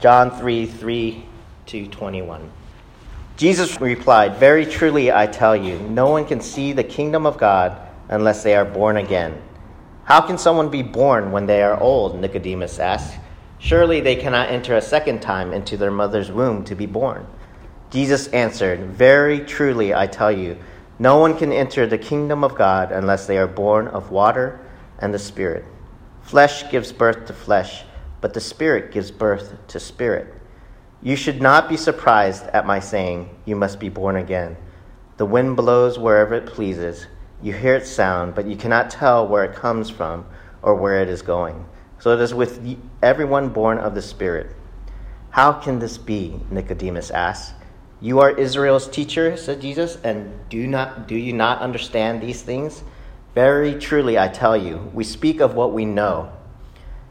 John 3 3 to 21. Jesus replied, Very truly I tell you, no one can see the kingdom of God unless they are born again. How can someone be born when they are old? Nicodemus asked. Surely they cannot enter a second time into their mother's womb to be born. Jesus answered, Very truly I tell you, no one can enter the kingdom of God unless they are born of water and the Spirit. Flesh gives birth to flesh, but the Spirit gives birth to spirit. You should not be surprised at my saying, You must be born again. The wind blows wherever it pleases. You hear its sound, but you cannot tell where it comes from or where it is going. So it is with everyone born of the Spirit. How can this be? Nicodemus asked. You are Israel's teacher, said Jesus, and do, not, do you not understand these things? Very truly, I tell you, we speak of what we know,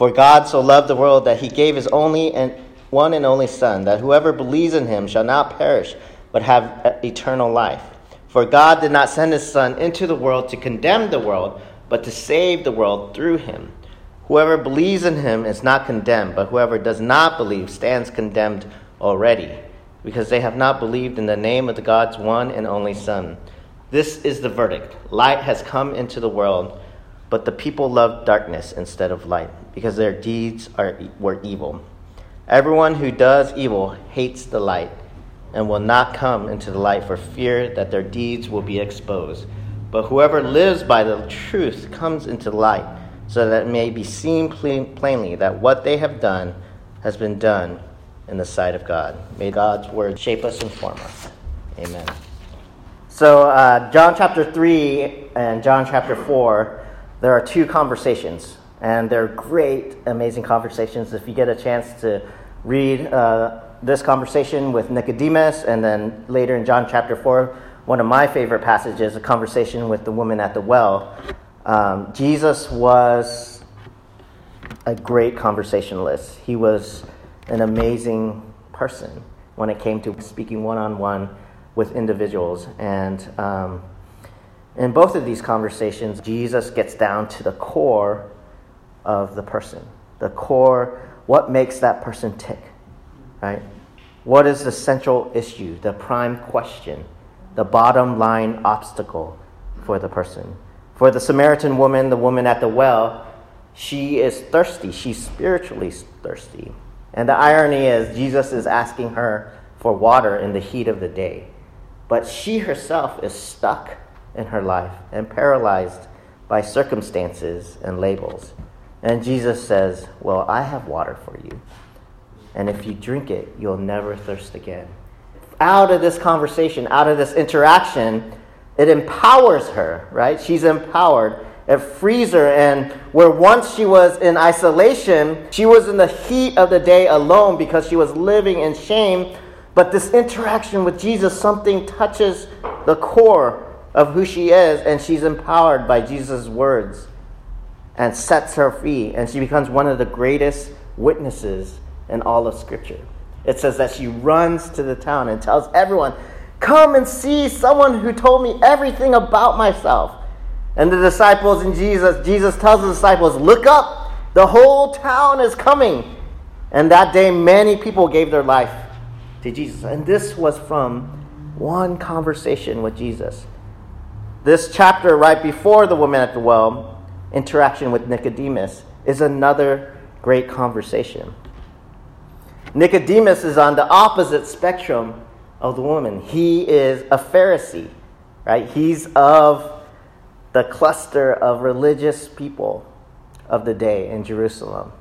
For God so loved the world that he gave his only and one and only Son, that whoever believes in him shall not perish, but have eternal life. For God did not send his Son into the world to condemn the world, but to save the world through him. Whoever believes in him is not condemned, but whoever does not believe stands condemned already, because they have not believed in the name of the God's one and only Son. This is the verdict light has come into the world, but the people loved darkness instead of light, because their deeds are, were evil. Everyone who does evil hates the light and will not come into the light for fear that their deeds will be exposed. But whoever lives by the truth comes into the light, so that it may be seen plainly that what they have done has been done in the sight of God. May God's word shape us and form us. Amen. So, uh, John chapter 3 and John chapter 4, there are two conversations, and they're great, amazing conversations. If you get a chance to read uh, this conversation with Nicodemus, and then later in John chapter 4, one of my favorite passages, a conversation with the woman at the well. Um, Jesus was a great conversationalist. He was an amazing person when it came to speaking one on one with individuals. And um, in both of these conversations, Jesus gets down to the core of the person, the core what makes that person tick, right? What is the central issue, the prime question, the bottom line obstacle for the person? For the Samaritan woman, the woman at the well, she is thirsty. She's spiritually thirsty. And the irony is, Jesus is asking her for water in the heat of the day. But she herself is stuck in her life and paralyzed by circumstances and labels. And Jesus says, Well, I have water for you. And if you drink it, you'll never thirst again. Out of this conversation, out of this interaction, it empowers her, right? She's empowered. It frees her. And where once she was in isolation, she was in the heat of the day alone because she was living in shame. But this interaction with Jesus, something touches the core of who she is, and she's empowered by Jesus' words and sets her free, and she becomes one of the greatest witnesses in all of Scripture. It says that she runs to the town and tells everyone, Come and see someone who told me everything about myself. And the disciples and Jesus, Jesus tells the disciples, Look up, the whole town is coming. And that day, many people gave their life to Jesus. And this was from one conversation with Jesus. This chapter, right before the woman at the well, interaction with Nicodemus is another great conversation. Nicodemus is on the opposite spectrum of the woman. He is a Pharisee, right? He's of the cluster of religious people of the day in Jerusalem.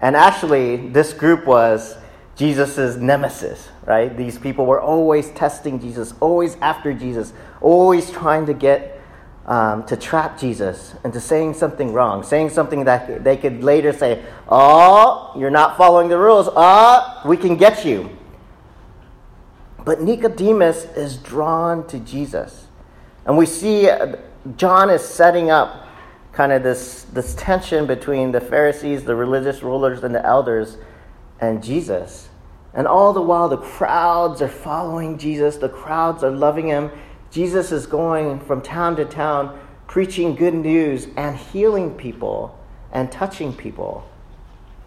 And actually, this group was Jesus' nemesis, right? These people were always testing Jesus, always after Jesus, always trying to get um, to trap Jesus into saying something wrong, saying something that they could later say, Oh, you're not following the rules. Oh, we can get you. But Nicodemus is drawn to Jesus. And we see uh, John is setting up kind of this, this tension between the Pharisees, the religious rulers, and the elders, and Jesus. And all the while, the crowds are following Jesus, the crowds are loving him. Jesus is going from town to town, preaching good news and healing people and touching people.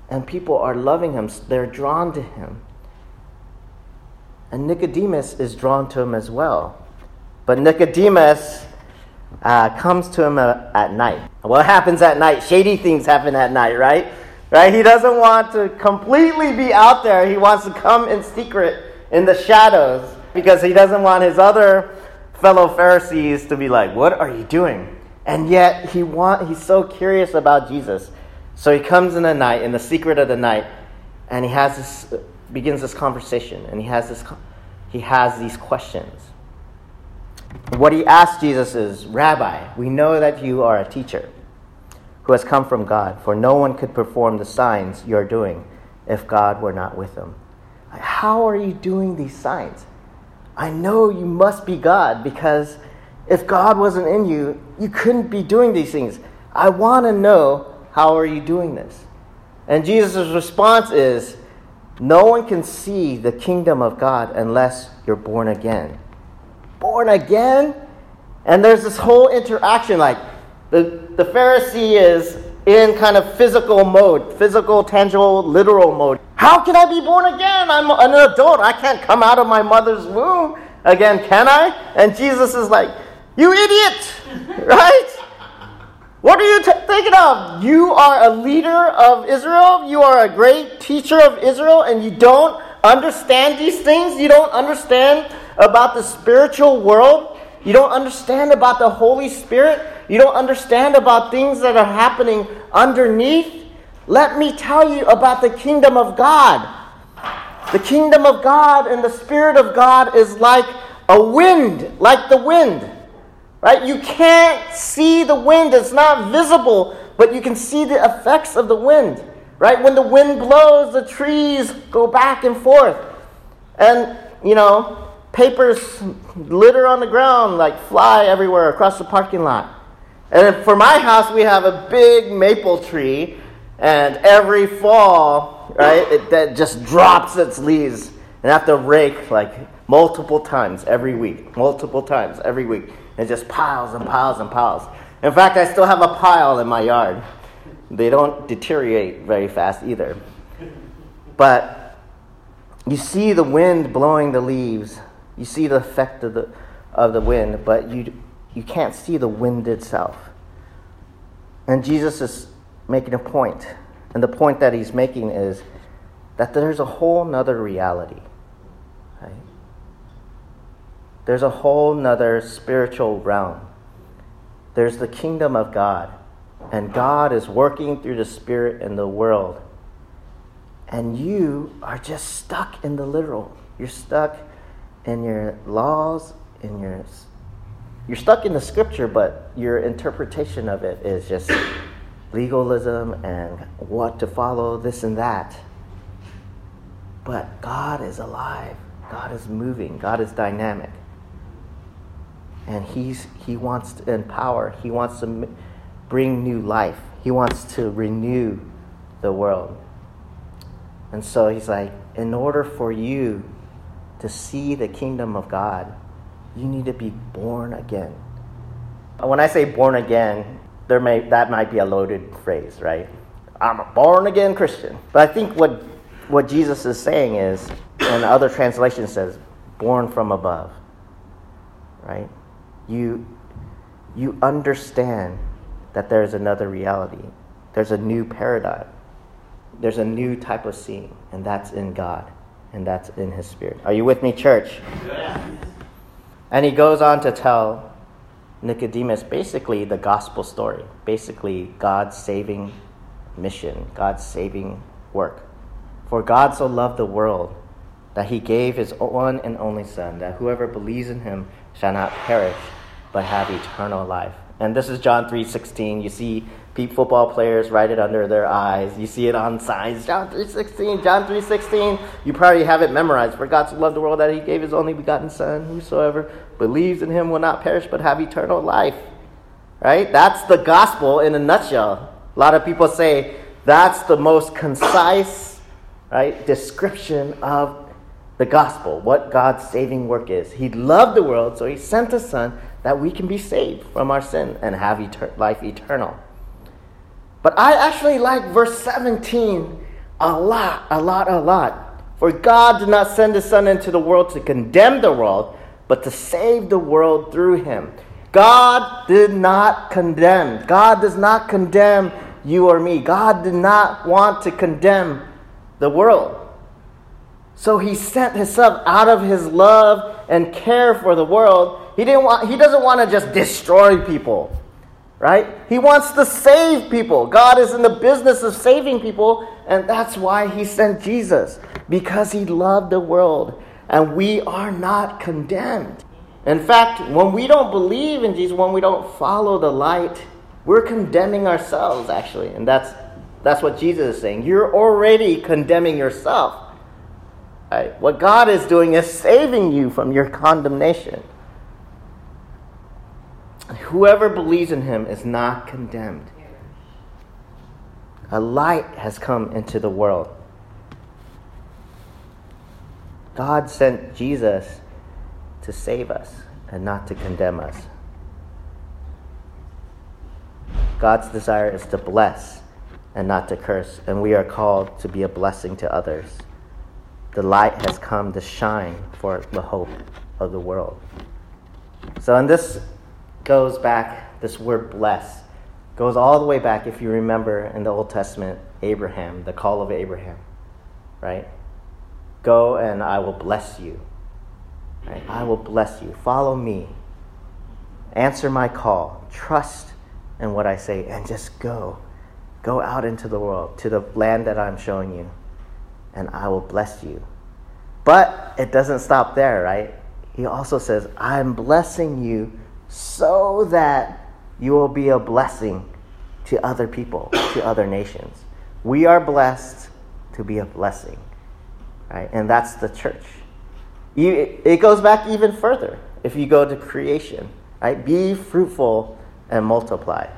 And people are loving him, they're drawn to him. And Nicodemus is drawn to him as well. But Nicodemus uh, comes to him uh, at night. What happens at night? Shady things happen at night, right? Right? He doesn't want to completely be out there. He wants to come in secret in the shadows because he doesn't want his other fellow Pharisees to be like, "What are you doing?" And yet he want he's so curious about Jesus. So he comes in the night, in the secret of the night, and he has this begins this conversation and he has this he has these questions. What he asks Jesus is, "Rabbi, we know that you are a teacher who has come from God, for no one could perform the signs you're doing if God were not with them." How are you doing these signs? I know you must be God because if God wasn't in you, you couldn't be doing these things. I want to know how are you doing this? And Jesus' response is, no one can see the kingdom of God unless you're born again. Born again? And there's this whole interaction like the, the Pharisee is in kind of physical mode, physical, tangible, literal mode. How can I be born again? I'm an adult. I can't come out of my mother's womb again, can I? And Jesus is like, You idiot! right? What are you t- thinking of? You are a leader of Israel. You are a great teacher of Israel, and you don't understand these things. You don't understand about the spiritual world. You don't understand about the Holy Spirit. You don't understand about things that are happening underneath. Let me tell you about the kingdom of God. The kingdom of God and the Spirit of God is like a wind, like the wind. Right? You can't see the wind, it's not visible, but you can see the effects of the wind. Right? When the wind blows, the trees go back and forth. And, you know, papers litter on the ground, like fly everywhere across the parking lot. And for my house, we have a big maple tree, and every fall, right, it that just drops its leaves. And I have to rake like multiple times every week, multiple times every week. It just piles and piles and piles. In fact, I still have a pile in my yard. They don't deteriorate very fast either. But you see the wind blowing the leaves. You see the effect of the, of the wind, but you, you can't see the wind itself. And Jesus is making a point. And the point that he's making is that there's a whole nother reality. Right? There's a whole nother spiritual realm. There's the kingdom of God. And God is working through the Spirit in the world. And you are just stuck in the literal. You're stuck in your laws, in your you're stuck in the scripture, but your interpretation of it is just legalism and what to follow, this and that. But God is alive. God is moving. God is dynamic and he's, he wants to empower, he wants to bring new life, he wants to renew the world. And so he's like, in order for you to see the kingdom of God, you need to be born again. When I say born again, there may, that might be a loaded phrase, right? I'm a born again Christian. But I think what, what Jesus is saying is, and other translations says, born from above, right? you, you understand that there's another reality. There's a new paradigm. There's a new type of seeing, and that's in God, and that's in His Spirit. Are you with me, church? Yeah. And he goes on to tell Nicodemus basically the gospel story, basically God's saving mission, God's saving work. For God so loved the world that he gave his one and only Son, that whoever believes in him shall not perish, but have eternal life. And this is John 3:16. You see Peep football players write it under their eyes. You see it on signs. John 3.16, John 3.16. You probably have it memorized. For God so loved the world that he gave his only begotten son. Whosoever believes in him will not perish but have eternal life. Right? That's the gospel in a nutshell. A lot of people say that's the most concise right, description of the gospel, what God's saving work is. He loved the world, so he sent his son that we can be saved from our sin and have etern- life eternal. But I actually like verse 17 a lot, a lot, a lot. For God did not send his Son into the world to condemn the world, but to save the world through him. God did not condemn. God does not condemn you or me. God did not want to condemn the world. So he sent his son out of his love and care for the world. He didn't want he doesn't want to just destroy people right? He wants to save people. God is in the business of saving people, and that's why he sent Jesus, because he loved the world, and we are not condemned. In fact, when we don't believe in Jesus, when we don't follow the light, we're condemning ourselves, actually. And that's, that's what Jesus is saying. You're already condemning yourself. Right? What God is doing is saving you from your condemnation. Whoever believes in him is not condemned. A light has come into the world. God sent Jesus to save us and not to condemn us. God's desire is to bless and not to curse, and we are called to be a blessing to others. The light has come to shine for the hope of the world. So, in this goes back, this word bless, goes all the way back, if you remember in the Old Testament, Abraham, the call of Abraham, right? Go and I will bless you. Right? I will bless you. Follow me. Answer my call. Trust in what I say and just go. Go out into the world, to the land that I'm showing you, and I will bless you. But it doesn't stop there, right? He also says, I'm blessing you so that you will be a blessing to other people, to other nations. We are blessed to be a blessing, right? And that's the church. It goes back even further if you go to creation, right? Be fruitful and multiply.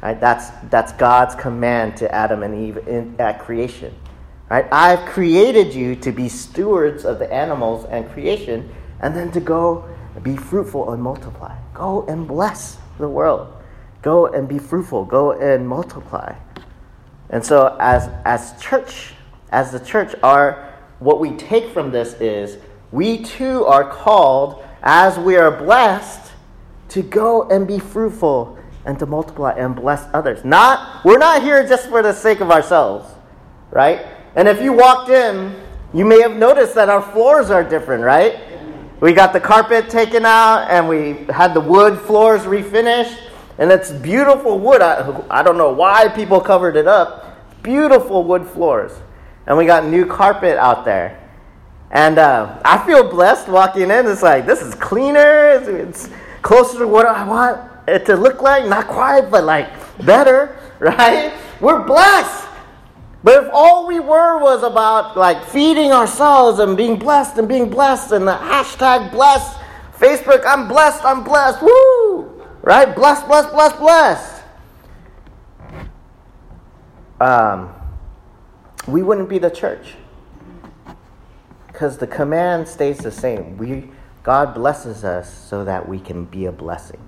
Right? That's, that's God's command to Adam and Eve in, at creation. Right? I've created you to be stewards of the animals and creation, and then to go be fruitful and multiply. Go and bless the world. Go and be fruitful. Go and multiply. And so, as, as church, as the church, our, what we take from this is we too are called, as we are blessed, to go and be fruitful and to multiply and bless others. Not, we're not here just for the sake of ourselves, right? And if you walked in, you may have noticed that our floors are different, right? We got the carpet taken out and we had the wood floors refinished. And it's beautiful wood. I, I don't know why people covered it up. Beautiful wood floors. And we got new carpet out there. And uh, I feel blessed walking in. It's like, this is cleaner. It's, it's closer to what I want it to look like. Not quite, but like better, right? We're blessed. But if all we were was about like feeding ourselves and being blessed and being blessed and the hashtag blessed, Facebook, I'm blessed, I'm blessed, woo! Right? Blessed, blessed, blessed, blessed. Um, we wouldn't be the church. Because the command stays the same. We, God blesses us so that we can be a blessing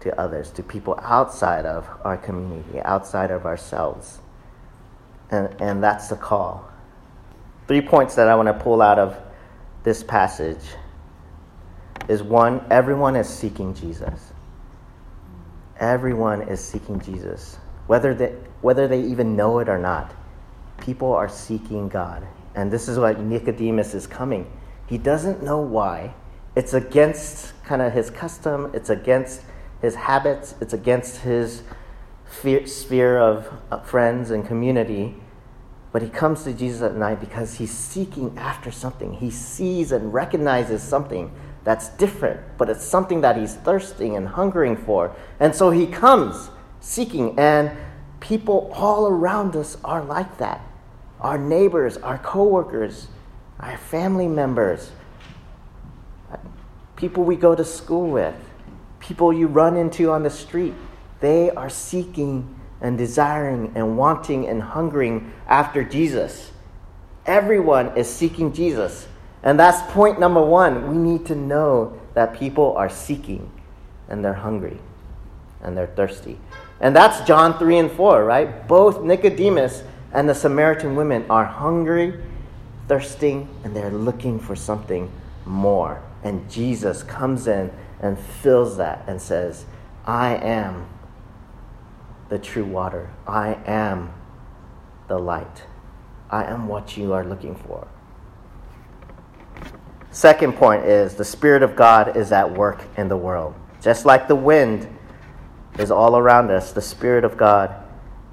to others, to people outside of our community, outside of ourselves. And, and that's the call. Three points that I want to pull out of this passage is one, everyone is seeking Jesus. Everyone is seeking Jesus. Whether they, whether they even know it or not, people are seeking God. And this is why Nicodemus is coming. He doesn't know why. It's against kind of his custom, it's against his habits, it's against his sphere of friends and community. But he comes to Jesus at night because he's seeking after something. He sees and recognizes something that's different, but it's something that he's thirsting and hungering for. And so he comes seeking, and people all around us are like that. Our neighbors, our coworkers, our family members, people we go to school with, people you run into on the street, they are seeking and desiring and wanting and hungering after Jesus. Everyone is seeking Jesus. And that's point number one. We need to know that people are seeking and they're hungry and they're thirsty. And that's John 3 and 4, right? Both Nicodemus and the Samaritan women are hungry, thirsting, and they're looking for something more. And Jesus comes in and fills that and says, I am the true water. I am the light. I am what you are looking for. Second point is the Spirit of God is at work in the world. Just like the wind is all around us, the Spirit of God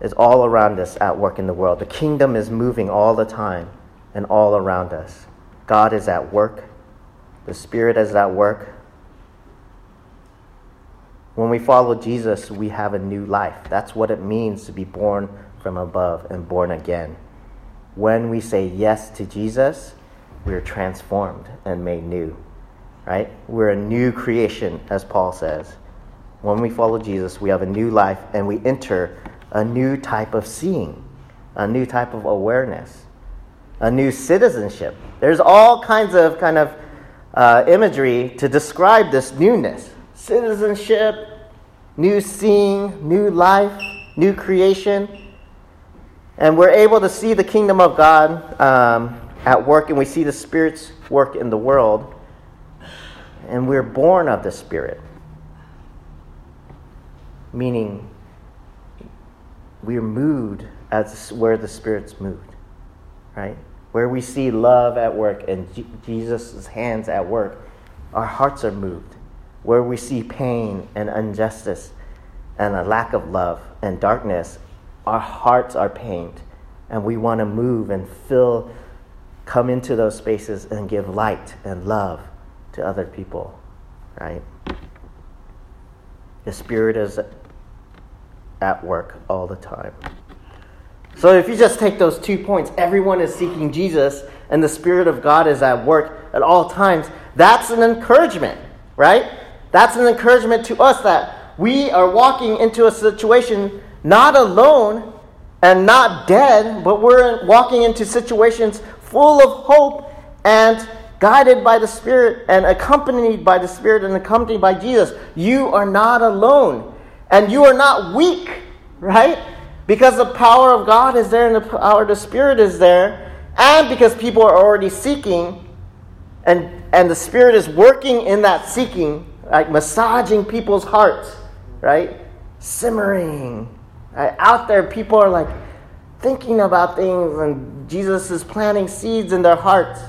is all around us at work in the world. The kingdom is moving all the time and all around us. God is at work, the Spirit is at work. When we follow Jesus, we have a new life. That's what it means to be born from above and born again. When we say yes to Jesus, we are transformed and made new. Right? We're a new creation, as Paul says. When we follow Jesus, we have a new life and we enter a new type of seeing, a new type of awareness, a new citizenship. There's all kinds of kind of uh, imagery to describe this newness citizenship, new seeing, new life, new creation. And we're able to see the kingdom of God um, at work, and we see the Spirit's work in the world. And we're born of the Spirit, meaning we're moved as where the Spirit's moved, right? Where we see love at work and Jesus' hands at work, our hearts are moved. Where we see pain and injustice and a lack of love and darkness, our hearts are pained. And we want to move and fill, come into those spaces and give light and love to other people, right? The Spirit is at work all the time. So if you just take those two points, everyone is seeking Jesus and the Spirit of God is at work at all times. That's an encouragement, right? That's an encouragement to us that we are walking into a situation not alone and not dead, but we're walking into situations full of hope and guided by the Spirit and accompanied by the Spirit and accompanied by Jesus. You are not alone. And you are not weak, right? Because the power of God is there and the power of the Spirit is there. And because people are already seeking, and, and the Spirit is working in that seeking, like massaging people's hearts, right? Simmering. Right? Out there, people are like thinking about things, and Jesus is planting seeds in their hearts.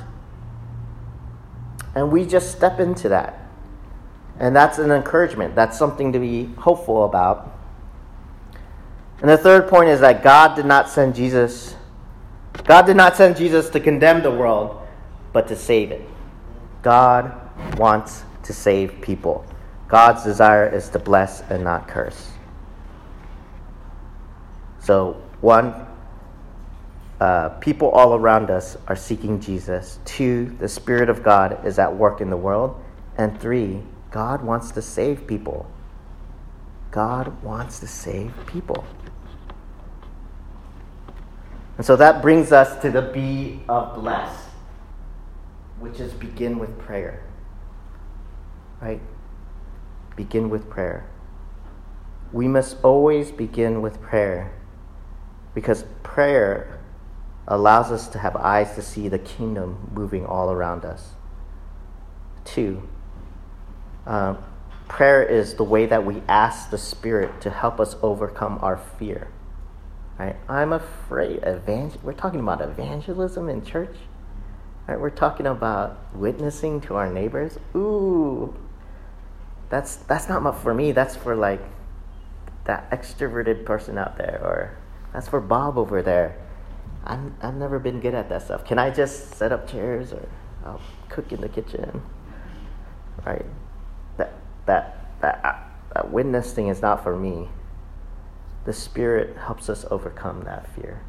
And we just step into that. And that's an encouragement. That's something to be hopeful about. And the third point is that God did not send Jesus. God did not send Jesus to condemn the world, but to save it. God wants to save people. God's desire is to bless and not curse. So, one, uh, people all around us are seeking Jesus. Two, the Spirit of God is at work in the world. And three, God wants to save people. God wants to save people. And so that brings us to the B of bless, which is begin with prayer. Right? Begin with prayer. We must always begin with prayer because prayer allows us to have eyes to see the kingdom moving all around us. Two, uh, prayer is the way that we ask the Spirit to help us overcome our fear. Right? I'm afraid. Evangel- we're talking about evangelism in church. Right? We're talking about witnessing to our neighbors. Ooh, that's that's not for me. That's for like that extroverted person out there, or that's for Bob over there. I'm, I've never been good at that stuff. Can I just set up chairs or I'll cook in the kitchen? right? That, that, that, that witness thing is not for me. The Spirit helps us overcome that fear.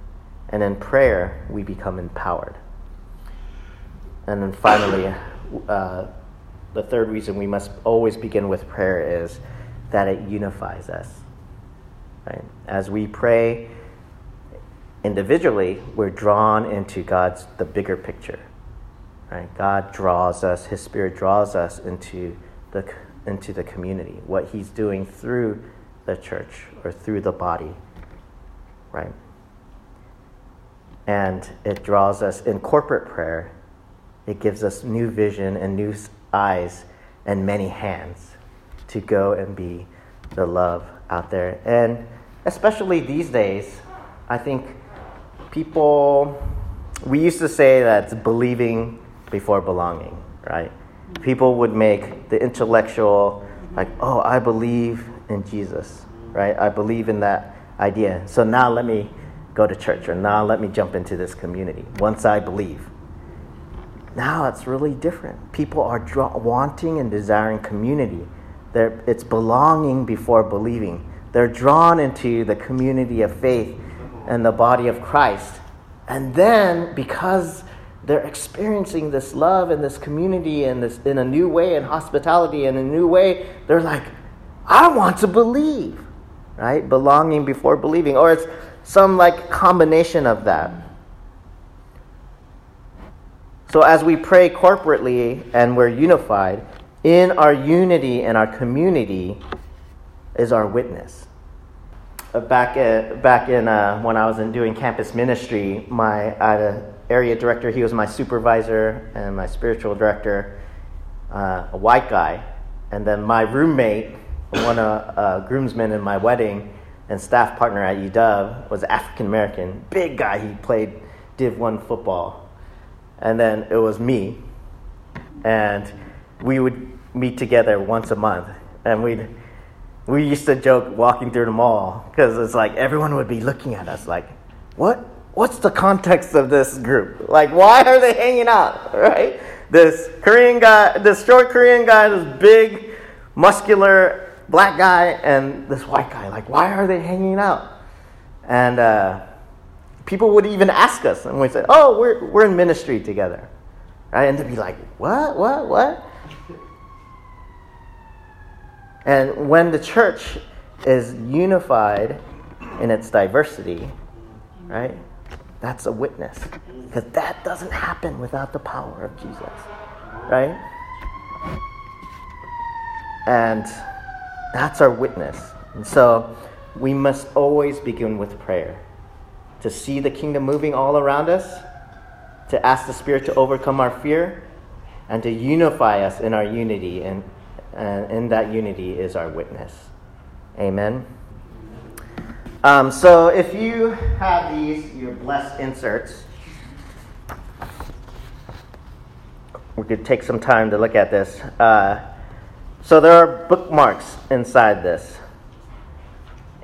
And in prayer, we become empowered. And then finally, uh, the third reason we must always begin with prayer is that it unifies us. Right? As we pray individually, we're drawn into God's the bigger picture. Right? God draws us, His Spirit draws us into the into the community, what He's doing through the church or through the body. Right? And it draws us in corporate prayer, it gives us new vision and new eyes and many hands to go and be the love out there. And especially these days, I think people, we used to say that believing before belonging, right? People would make the intellectual, like, oh, I believe in Jesus, right? I believe in that idea. So now let me go to church, or now let me jump into this community once I believe. Now it's really different. People are draw- wanting and desiring community. They're, it's belonging before believing. They're drawn into the community of faith and the body of Christ. And then, because they're experiencing this love and this community and this in a new way and hospitality in a new way, they're like, I want to believe, right? Belonging before believing. Or it's some like combination of that. So as we pray corporately and we're unified, in our unity and our community is our witness. Uh, back, at, back in uh, when I was in doing campus ministry, my uh, area director, he was my supervisor and my spiritual director, uh, a white guy. And then my roommate, one of uh, groomsmen in my wedding and staff partner at UW, was African American, big guy. He played Div 1 football and then it was me. And we would meet together once a month, and we'd we used to joke walking through the mall because it's like everyone would be looking at us like, what? What's the context of this group? Like, why are they hanging out? Right? This Korean guy, this short Korean guy, this big, muscular black guy, and this white guy. Like, why are they hanging out? And uh, people would even ask us, and we'd say, "Oh, we're we're in ministry together," right? And they'd be like, "What? What? What?" And when the church is unified in its diversity, right? That's a witness. Because that doesn't happen without the power of Jesus, right? And that's our witness. And so we must always begin with prayer to see the kingdom moving all around us, to ask the Spirit to overcome our fear, and to unify us in our unity. And, and in that unity is our witness. Amen. Um, so if you have these, your blessed inserts, we could take some time to look at this. Uh, so there are bookmarks inside this.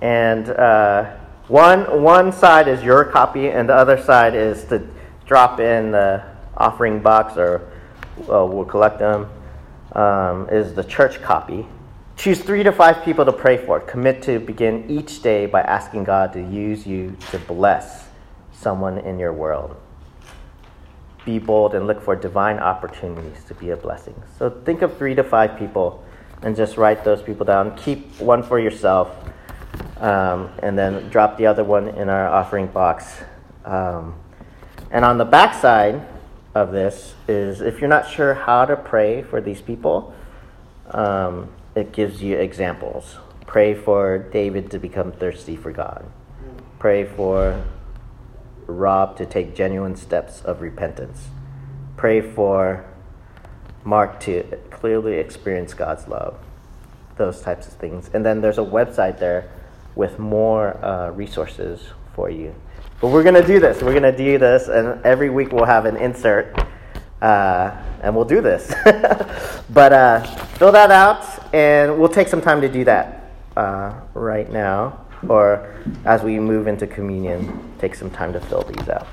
And uh, one, one side is your copy, and the other side is to drop in the offering box, or well, collect them, um, is the church copy. Choose three to five people to pray for. Commit to begin each day by asking God to use you to bless someone in your world. Be bold and look for divine opportunities to be a blessing. So think of three to five people and just write those people down. Keep one for yourself um, and then drop the other one in our offering box. Um, and on the back side of this is if you're not sure how to pray for these people, um, it gives you examples. Pray for David to become thirsty for God. Pray for Rob to take genuine steps of repentance. Pray for Mark to clearly experience God's love. Those types of things. And then there's a website there with more uh, resources for you. But we're going to do this. We're going to do this, and every week we'll have an insert, uh, and we'll do this. but uh, fill that out, and we'll take some time to do that uh, right now, or as we move into communion, take some time to fill these out.